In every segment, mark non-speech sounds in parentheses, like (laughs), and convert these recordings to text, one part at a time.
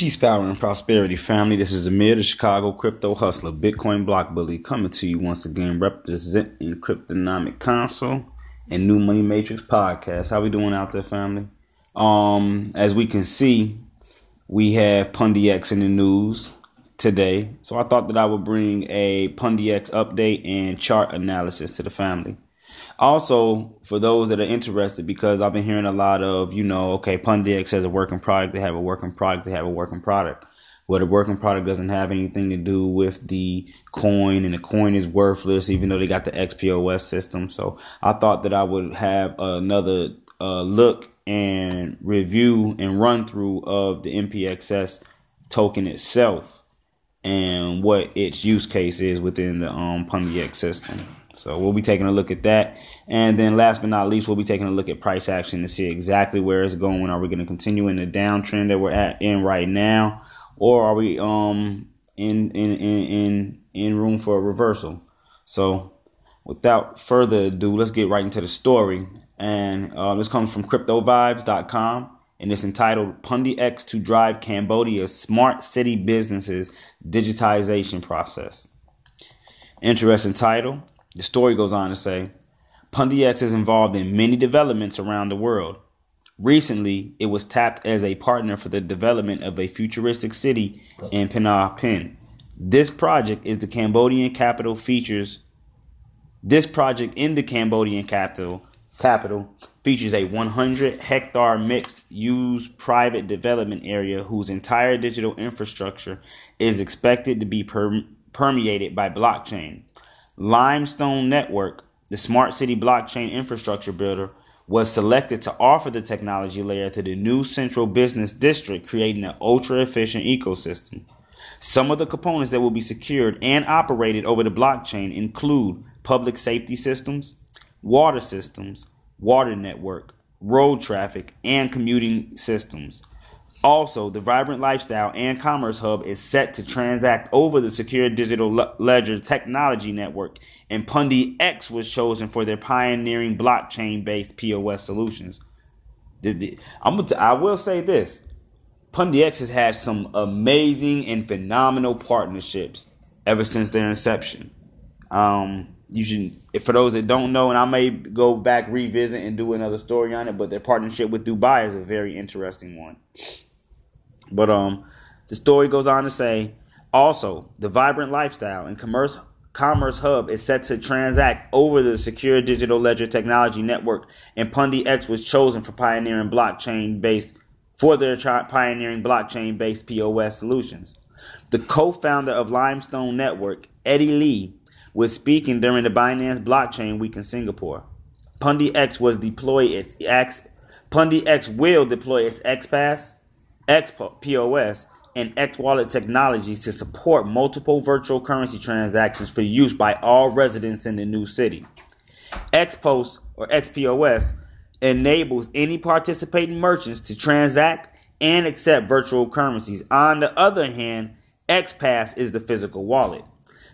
Peace, power, and prosperity, family. This is Amir, the Chicago crypto hustler, Bitcoin block bully, coming to you once again, representing Cryptonomic Council and New Money Matrix podcast. How we doing out there, family? Um, as we can see, we have X in the news today, so I thought that I would bring a X update and chart analysis to the family. Also, for those that are interested, because I've been hearing a lot of, you know, okay, Pundi X has a working product, they have a working product, they have a working product. Well, the working product doesn't have anything to do with the coin, and the coin is worthless, even though they got the XPOS system. So I thought that I would have another uh, look and review and run through of the NPXS token itself and what its use case is within the um, Pundi X system. So we'll be taking a look at that. And then last but not least, we'll be taking a look at price action to see exactly where it's going. Are we going to continue in the downtrend that we're at in right now? Or are we um in in in in, in room for a reversal? So without further ado, let's get right into the story. And uh, this comes from cryptovibes.com and it's entitled Pundi X to drive Cambodia's smart city businesses digitization process. Interesting title. The story goes on to say X is involved in many developments around the world. Recently, it was tapped as a partner for the development of a futuristic city in Phnom Penh. This project is the Cambodian capital features this project in the Cambodian capital capital features a 100 hectare mixed use private development area whose entire digital infrastructure is expected to be per- permeated by blockchain. Limestone Network, the smart city blockchain infrastructure builder, was selected to offer the technology layer to the new central business district, creating an ultra efficient ecosystem. Some of the components that will be secured and operated over the blockchain include public safety systems, water systems, water network, road traffic, and commuting systems. Also, the Vibrant Lifestyle and Commerce Hub is set to transact over the Secure Digital Ledger Technology Network, and Pundi X was chosen for their pioneering blockchain based POS solutions. I'm t- I will say this Pundi X has had some amazing and phenomenal partnerships ever since their inception. Um, you should, for those that don't know, and I may go back, revisit, and do another story on it, but their partnership with Dubai is a very interesting one. But um, the story goes on to say, also, the vibrant lifestyle and commerce Commerce Hub is set to transact over the secure digital ledger technology network, and Pundi X was chosen for pioneering blockchain based for their pioneering blockchain based POS solutions. The co-founder of Limestone Network, Eddie Lee, was speaking during the Binance Blockchain Week in Singapore. Pundi X was deployed its X. Pundi X will deploy its XPass XPOS, and X Wallet technologies to support multiple virtual currency transactions for use by all residents in the new city. XPOS or XPOS enables any participating merchants to transact and accept virtual currencies. On the other hand, XPass is the physical wallet.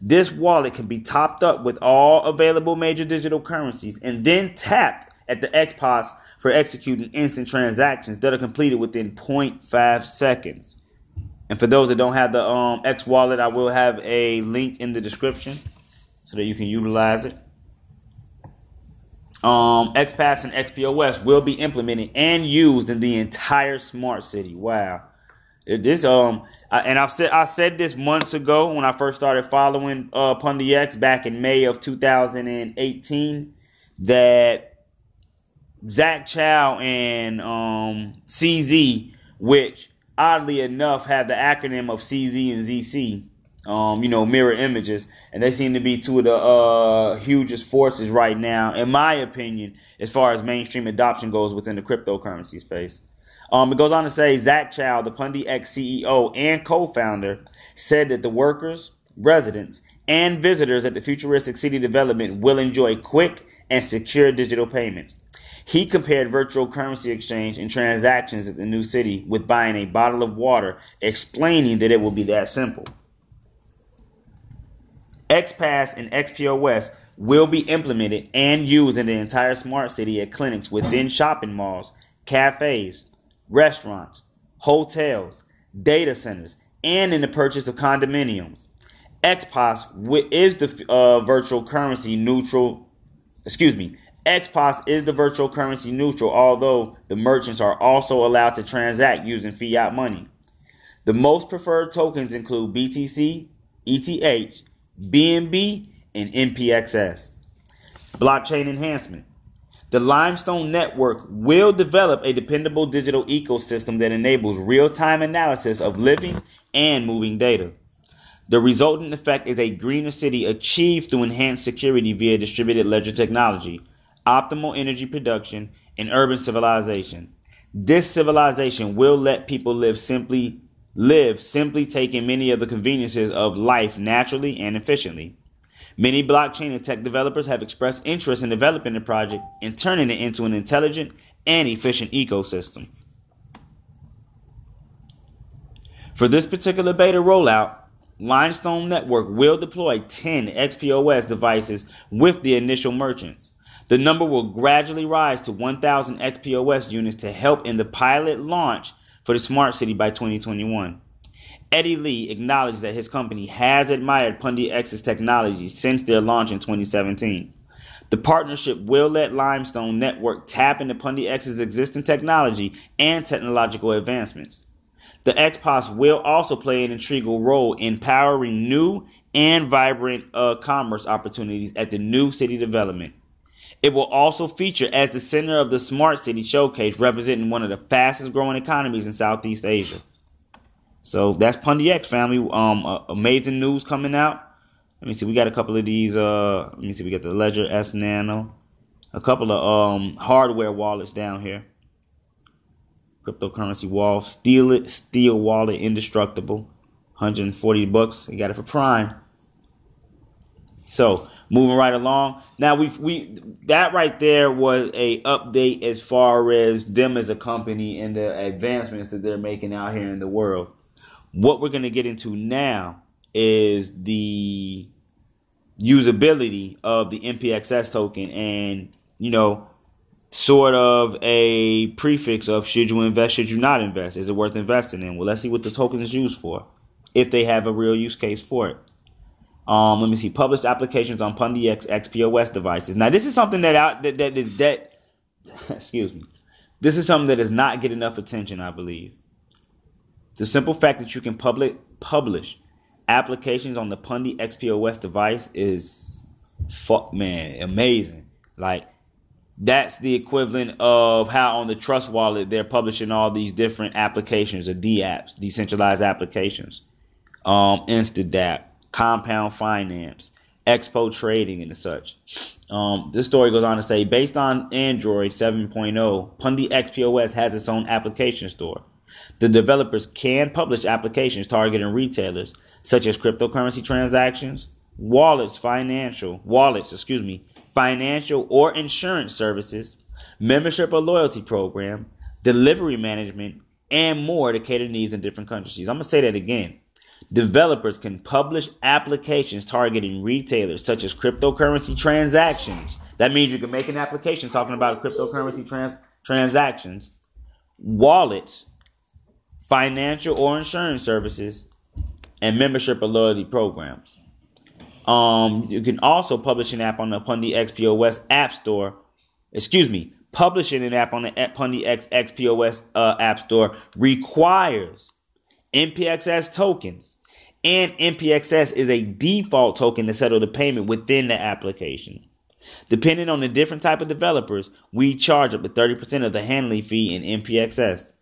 This wallet can be topped up with all available major digital currencies and then tapped at the XPOS for executing instant transactions that are completed within 0.5 seconds. And for those that don't have the um, X wallet, I will have a link in the description so that you can utilize it. Um, XPass and XPOS will be implemented and used in the entire smart city. Wow. This um I, and I've said I said this months ago when I first started following uh X back in May of 2018 that Zach Chow and um, CZ, which oddly enough have the acronym of CZ and ZC. Um, you know, mirror images, and they seem to be two of the uh, hugest forces right now, in my opinion, as far as mainstream adoption goes within the cryptocurrency space. Um, it goes on to say Zach Chow, the Pundi X CEO and co-founder, said that the workers, residents, and visitors at the futuristic city development will enjoy quick and secure digital payments. He compared virtual currency exchange and transactions at the new city with buying a bottle of water, explaining that it will be that simple. XPass and XPOS will be implemented and used in the entire smart city at clinics within shopping malls, cafes, restaurants, hotels, data centers, and in the purchase of condominiums. XPOS is the uh, virtual currency neutral. Excuse me. XPOS is the virtual currency neutral, although the merchants are also allowed to transact using fiat money. The most preferred tokens include BTC, ETH, BNB, and NPXS. Blockchain enhancement. The Limestone Network will develop a dependable digital ecosystem that enables real time analysis of living and moving data. The resultant effect is a greener city achieved through enhanced security via distributed ledger technology, optimal energy production, and urban civilization. This civilization will let people live simply live simply taking many of the conveniences of life naturally and efficiently. Many blockchain and tech developers have expressed interest in developing the project and turning it into an intelligent and efficient ecosystem. For this particular beta rollout, Limestone Network will deploy 10 XPOS devices with the initial merchants. The number will gradually rise to 1,000 XPOS units to help in the pilot launch for the smart city by 2021. Eddie Lee acknowledged that his company has admired Pundi X's technology since their launch in 2017. The partnership will let Limestone Network tap into Pundi X's existing technology and technological advancements. The XPOS will also play an integral role in powering new and vibrant uh, commerce opportunities at the new city development. It will also feature as the center of the Smart City Showcase, representing one of the fastest growing economies in Southeast Asia. So that's Pundi X family. Um, uh, amazing news coming out. Let me see. We got a couple of these. Uh, let me see. We got the Ledger S Nano, a couple of um hardware wallets down here. Cryptocurrency wall, steal it, steel wallet, indestructible, 140 bucks. You got it for Prime. So moving right along. Now we we that right there was a update as far as them as a company and the advancements that they're making out here in the world. What we're going to get into now is the usability of the NPXS token and you know sort of a prefix of should you invest should you not invest is it worth investing in well let's see what the token is used for if they have a real use case for it um, let me see. Published applications on Pundi X XPOS devices. Now, this is something that I, that, that, that, that (laughs) excuse me. This is something that does not get enough attention, I believe. The simple fact that you can public publish applications on the Pundi XPOS device is fuck man, amazing. Like that's the equivalent of how on the Trust Wallet they're publishing all these different applications or D apps, decentralized applications. Um, InstaDApp, compound finance, expo trading, and such. Um, this story goes on to say, based on Android 7.0, Pundi XPOS has its own application store. The developers can publish applications targeting retailers such as cryptocurrency transactions, wallets, financial wallets, excuse me, financial or insurance services, membership or loyalty program, delivery management, and more to cater needs in different countries. I'm gonna say that again. Developers can publish applications targeting retailers such as cryptocurrency transactions. That means you can make an application talking about cryptocurrency trans- transactions, wallets, financial or insurance services, and membership or loyalty programs. Um, you can also publish an app on the Pundi XPOS App Store. Excuse me, publishing an app on the Pundi X XPOS uh, App Store requires NPXS tokens and NPXS is a default token to settle the payment within the application. Depending on the different type of developers, we charge up to 30% of the handling fee in NPXS.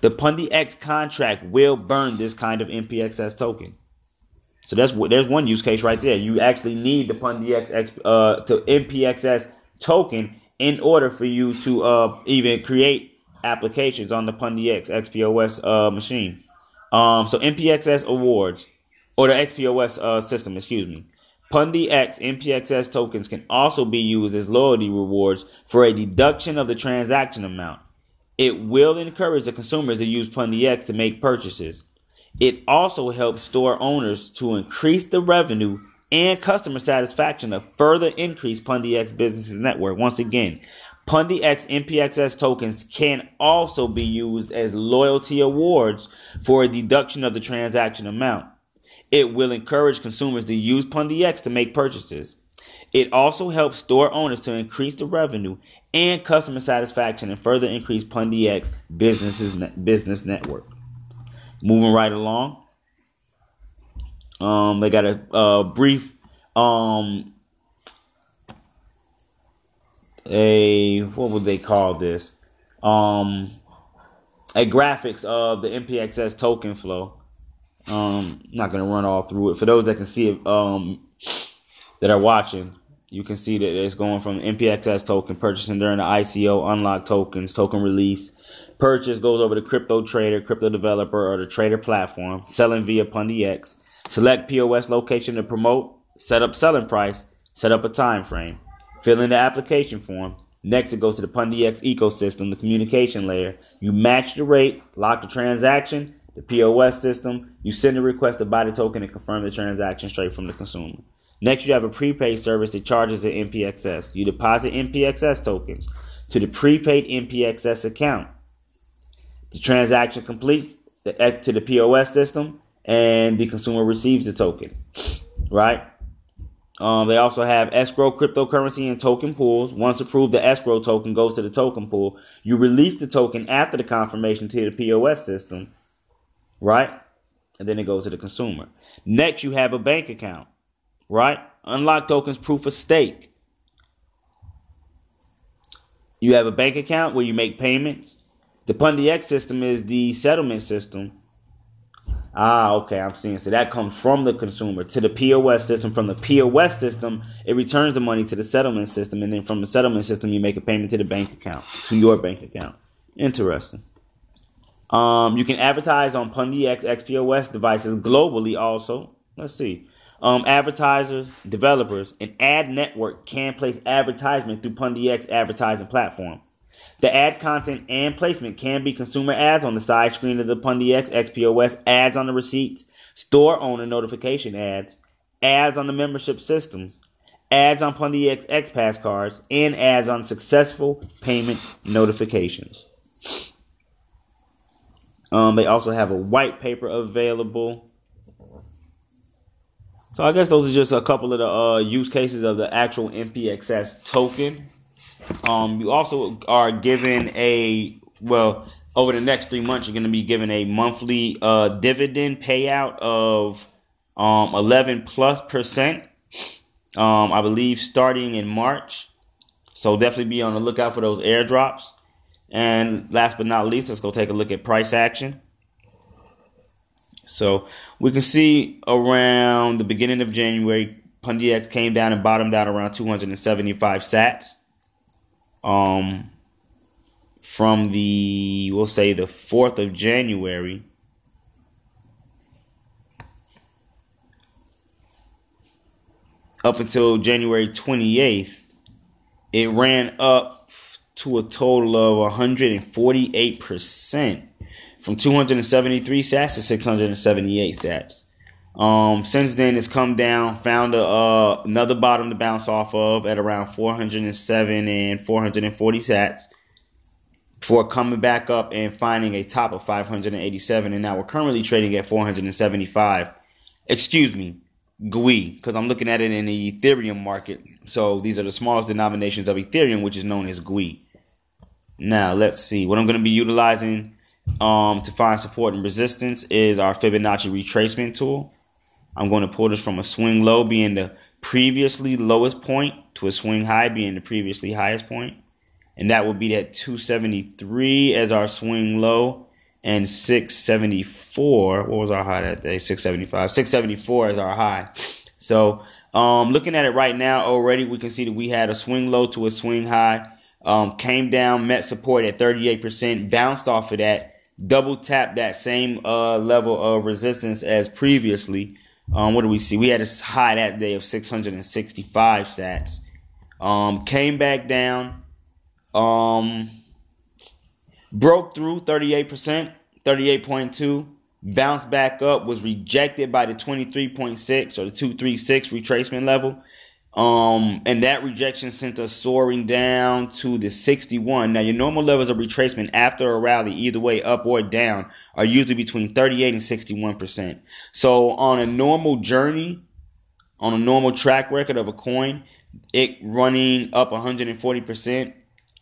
The Pundi X contract will burn this kind of NPXS token. So that's there's one use case right there. You actually need the Pundi X uh, to NPXS token in order for you to uh, even create applications on the Pundi X XPOS uh, machine. Um, so NPXS awards or the XPOS uh, system, excuse me. Pundi X NPXS tokens can also be used as loyalty rewards for a deduction of the transaction amount. It will encourage the consumers to use Pundi X to make purchases. It also helps store owners to increase the revenue and customer satisfaction to further increase Pundi X business's network. Once again, Pundi X NPXS tokens can also be used as loyalty awards for a deduction of the transaction amount. It will encourage consumers to use Pundi X to make purchases. It also helps store owners to increase the revenue and customer satisfaction and further increase Pundi X businesses business network. Moving right along, um, they got a, a brief um a what would they call this? Um, a graphics of the NPXS token flow. Um, I'm not gonna run all through it. For those that can see it, um, that are watching, you can see that it's going from NPXS token purchasing during the ICO, unlock tokens, token release. Purchase goes over to crypto trader, crypto developer, or the trader platform, selling via Pundi X. Select POS location to promote, set up selling price, set up a time frame. Fill in the application form. Next, it goes to the Pundi X ecosystem, the communication layer. You match the rate, lock the transaction, the POS system. You send a request to buy the token and confirm the transaction straight from the consumer. Next, you have a prepaid service that charges an NPXS. You deposit NPXS tokens to the prepaid NPXS account. The transaction completes to the POS system, and the consumer receives the token. Right? Um, they also have escrow cryptocurrency and token pools. Once approved, the escrow token goes to the token pool. You release the token after the confirmation to the POS system, right? And then it goes to the consumer. Next, you have a bank account, right? Unlock tokens proof of stake. You have a bank account where you make payments. The Pundi system is the settlement system Ah, okay, I'm seeing. So that comes from the consumer to the POS system. From the POS system, it returns the money to the settlement system, and then from the settlement system, you make a payment to the bank account, to your bank account. Interesting. Um, you can advertise on Pundi X XPOS devices globally. Also, let's see. Um, advertisers, developers, and ad network can place advertisement through Pundi X advertising platform. The ad content and placement can be consumer ads on the side screen of the Pundi X XPOS, ads on the receipts, store owner notification ads, ads on the membership systems, ads on Pundi X XPass cards, and ads on successful payment notifications. Um, they also have a white paper available. So I guess those are just a couple of the uh, use cases of the actual NPXS token. Um, you also are given a well over the next three months. You're going to be given a monthly uh, dividend payout of um, 11 plus percent. Um, I believe starting in March. So definitely be on the lookout for those airdrops. And last but not least, let's go take a look at price action. So we can see around the beginning of January, Pundi X came down and bottomed out around 275 sats um, from the, we'll say, the 4th of January. Up until January 28th, it ran up to a total of 148% from 273 sats to 678 sats. Um, since then, it's come down, found a, uh, another bottom to bounce off of at around 407 and 440 sats before coming back up and finding a top of 587. And now we're currently trading at 475. Excuse me, gwei, because I'm looking at it in the Ethereum market. So these are the smallest denominations of Ethereum, which is known as gwei. Now, let's see. What I'm going to be utilizing um, to find support and resistance is our Fibonacci retracement tool. I'm going to pull this from a swing low being the previously lowest point to a swing high being the previously highest point. And that would be that 273 as our swing low and 674. What was our high that day? 675. 674 as our high. So, um, looking at it right now already, we can see that we had a swing low to a swing high. Um, came down, met support at 38%, bounced off of that, double tapped that same uh, level of resistance as previously um, what do we see? We had a high that day of 665 sats. Um, came back down. Um, broke through 38%, 38.2. Bounced back up, was rejected by the 23.6 or the 236 retracement level. Um, and that rejection sent us soaring down to the 61. Now, your normal levels of retracement after a rally, either way, up or down, are usually between 38 and 61%. So on a normal journey, on a normal track record of a coin, it running up 140%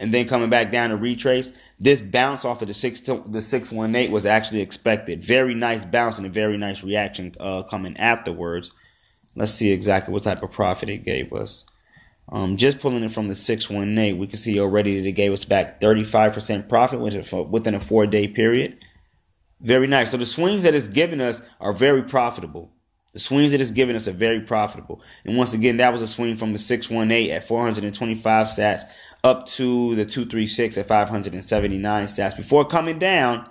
and then coming back down to retrace, this bounce off of the six the six one eight was actually expected. Very nice bounce and a very nice reaction uh, coming afterwards. Let's see exactly what type of profit it gave us. Um, just pulling it from the 618, we can see already that it gave us back 35% profit within a four day period. Very nice. So the swings that it's given us are very profitable. The swings that it's given us are very profitable. And once again, that was a swing from the 618 at 425 sats up to the 236 at 579 sats before coming down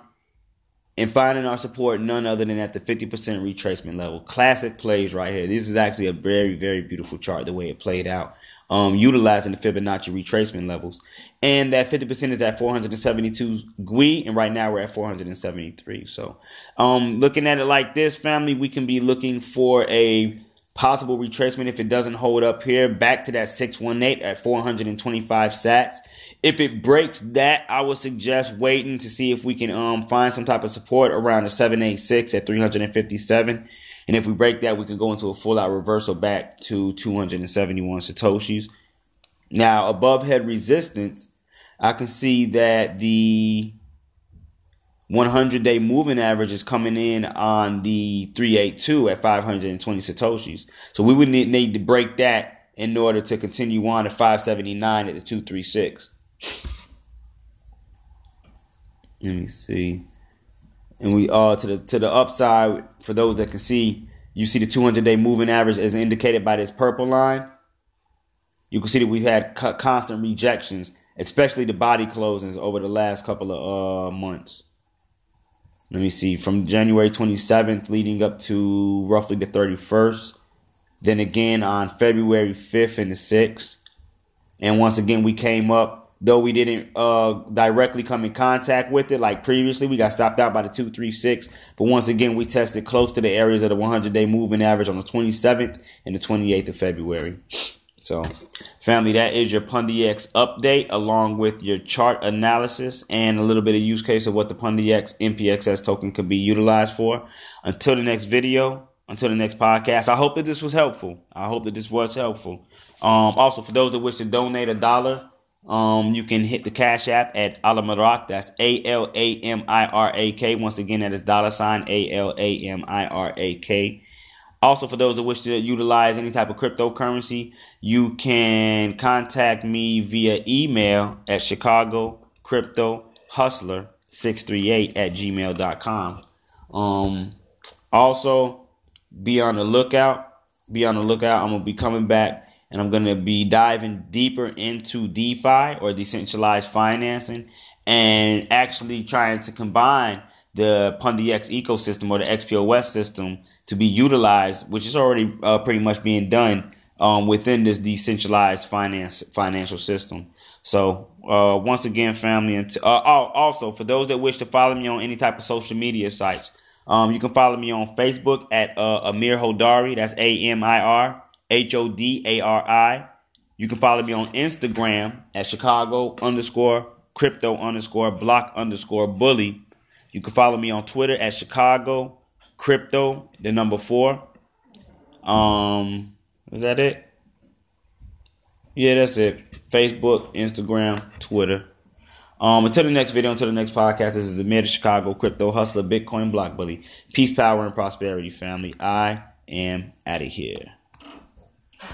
and finding our support none other than at the 50% retracement level. Classic plays right here. This is actually a very, very beautiful chart the way it played out um, utilizing the Fibonacci retracement levels. And that 50% is at 472 gwei, and right now we're at 473. So, um, looking at it like this, family, we can be looking for a possible retracement if it doesn't hold up here back to that 618 at 425 sats. If it breaks that, I would suggest waiting to see if we can um, find some type of support around the 786 at 357. And if we break that, we can go into a full out reversal back to 271 Satoshis. Now, above head resistance, I can see that the 100 day moving average is coming in on the 382 at 520 Satoshis. So we would need, need to break that in order to continue on to 579 at the 236. Let me see and we are to the to the upside for those that can see. You see the 200 day moving average as indicated by this purple line. You can see that we've had constant rejections, especially the body closings over the last couple of uh, months. Let me see from January 27th leading up to roughly the 31st. Then again on February 5th and the 6th. And once again, we came up though we didn't uh, directly come in contact with it like previously. We got stopped out by the 236. But once again, we tested close to the areas of the 100 day moving average on the 27th and the 28th of February. So, family, that is your PundiX update along with your chart analysis and a little bit of use case of what the PundiX NPXS token could be utilized for. Until the next video, until the next podcast, I hope that this was helpful. I hope that this was helpful. Um, also, for those that wish to donate a dollar, um, you can hit the Cash App at Alamirak. That's A L A M I R A K. Once again, that is dollar sign A L A M I R A K. Also, for those that wish to utilize any type of cryptocurrency, you can contact me via email at Chicago Crypto Hustler 638 at gmail.com. Um, also, be on the lookout. Be on the lookout. I'm going to be coming back and I'm going to be diving deeper into DeFi or decentralized financing and actually trying to combine the PundiX ecosystem or the XPOS system to be utilized, which is already uh, pretty much being done um, within this decentralized finance financial system. So uh, once again, family, and t- uh, also for those that wish to follow me on any type of social media sites, um, you can follow me on Facebook at uh, Amir Hodari. That's A M I R H O D A R I. You can follow me on Instagram at Chicago underscore crypto underscore block underscore bully. You can follow me on Twitter at Chicago crypto, the number four. Um, is that it? Yeah, that's it. Facebook, Instagram, Twitter. Um, until the next video, until the next podcast, this is the Mid Chicago Crypto Hustler, Bitcoin Block Bully. Peace, power, and prosperity, family. I am out of here.